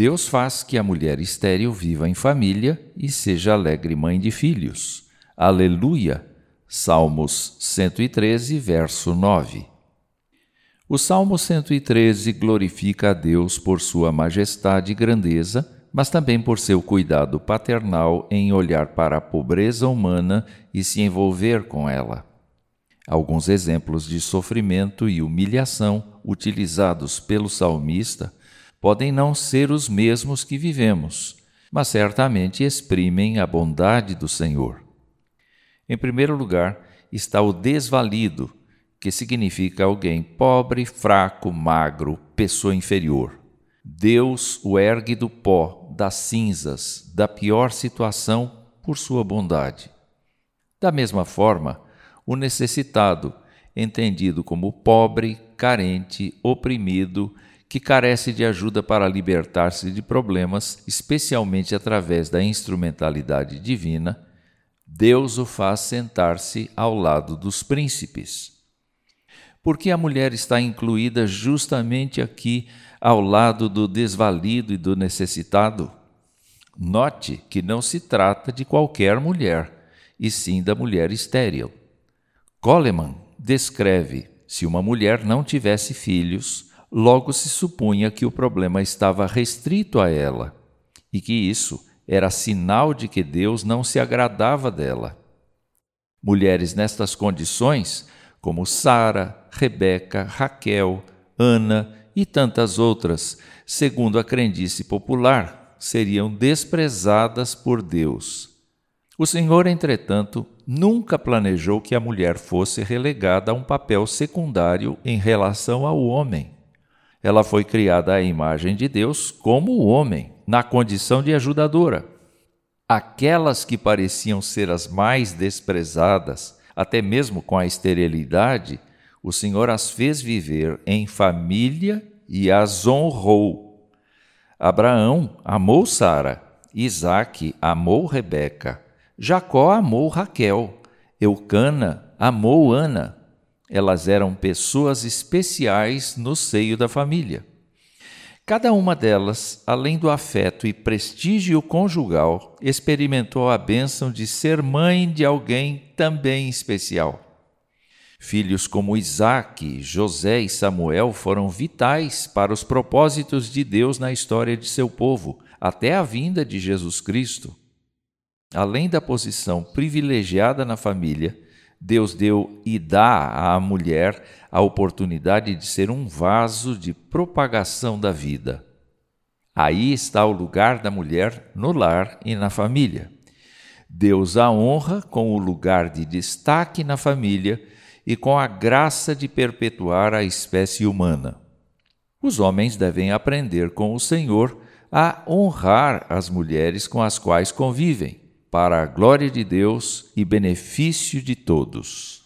Deus faz que a mulher estéril viva em família e seja alegre mãe de filhos. Aleluia! Salmos 113, verso 9. O Salmo 113 glorifica a Deus por sua majestade e grandeza, mas também por seu cuidado paternal em olhar para a pobreza humana e se envolver com ela. Alguns exemplos de sofrimento e humilhação utilizados pelo salmista podem não ser os mesmos que vivemos, mas certamente exprimem a bondade do Senhor. Em primeiro lugar, está o desvalido, que significa alguém pobre, fraco, magro, pessoa inferior. Deus o ergue do pó, das cinzas, da pior situação por sua bondade. Da mesma forma, o necessitado, entendido como pobre, carente, oprimido, que carece de ajuda para libertar-se de problemas, especialmente através da instrumentalidade divina, Deus o faz sentar-se ao lado dos príncipes. Porque a mulher está incluída justamente aqui, ao lado do desvalido e do necessitado? Note que não se trata de qualquer mulher, e sim da mulher estéril. Coleman descreve: se uma mulher não tivesse filhos, logo se supunha que o problema estava restrito a ela e que isso era sinal de que Deus não se agradava dela. Mulheres nestas condições, como Sara, Rebeca, Raquel, Ana e tantas outras, segundo a crendice popular, seriam desprezadas por Deus. O Senhor, entretanto, nunca planejou que a mulher fosse relegada a um papel secundário em relação ao homem. Ela foi criada à imagem de Deus como o homem, na condição de ajudadora. Aquelas que pareciam ser as mais desprezadas, até mesmo com a esterilidade, o Senhor as fez viver em família e as honrou. Abraão amou Sara, Isaque amou Rebeca, Jacó amou Raquel, Eucana amou Ana, elas eram pessoas especiais no seio da família. Cada uma delas, além do afeto e prestígio conjugal, experimentou a bênção de ser mãe de alguém também especial. Filhos como Isaac, José e Samuel foram vitais para os propósitos de Deus na história de seu povo, até a vinda de Jesus Cristo. Além da posição privilegiada na família, Deus deu e dá à mulher a oportunidade de ser um vaso de propagação da vida. Aí está o lugar da mulher no lar e na família. Deus a honra com o lugar de destaque na família e com a graça de perpetuar a espécie humana. Os homens devem aprender com o Senhor a honrar as mulheres com as quais convivem para a glória de Deus e benefício de todos.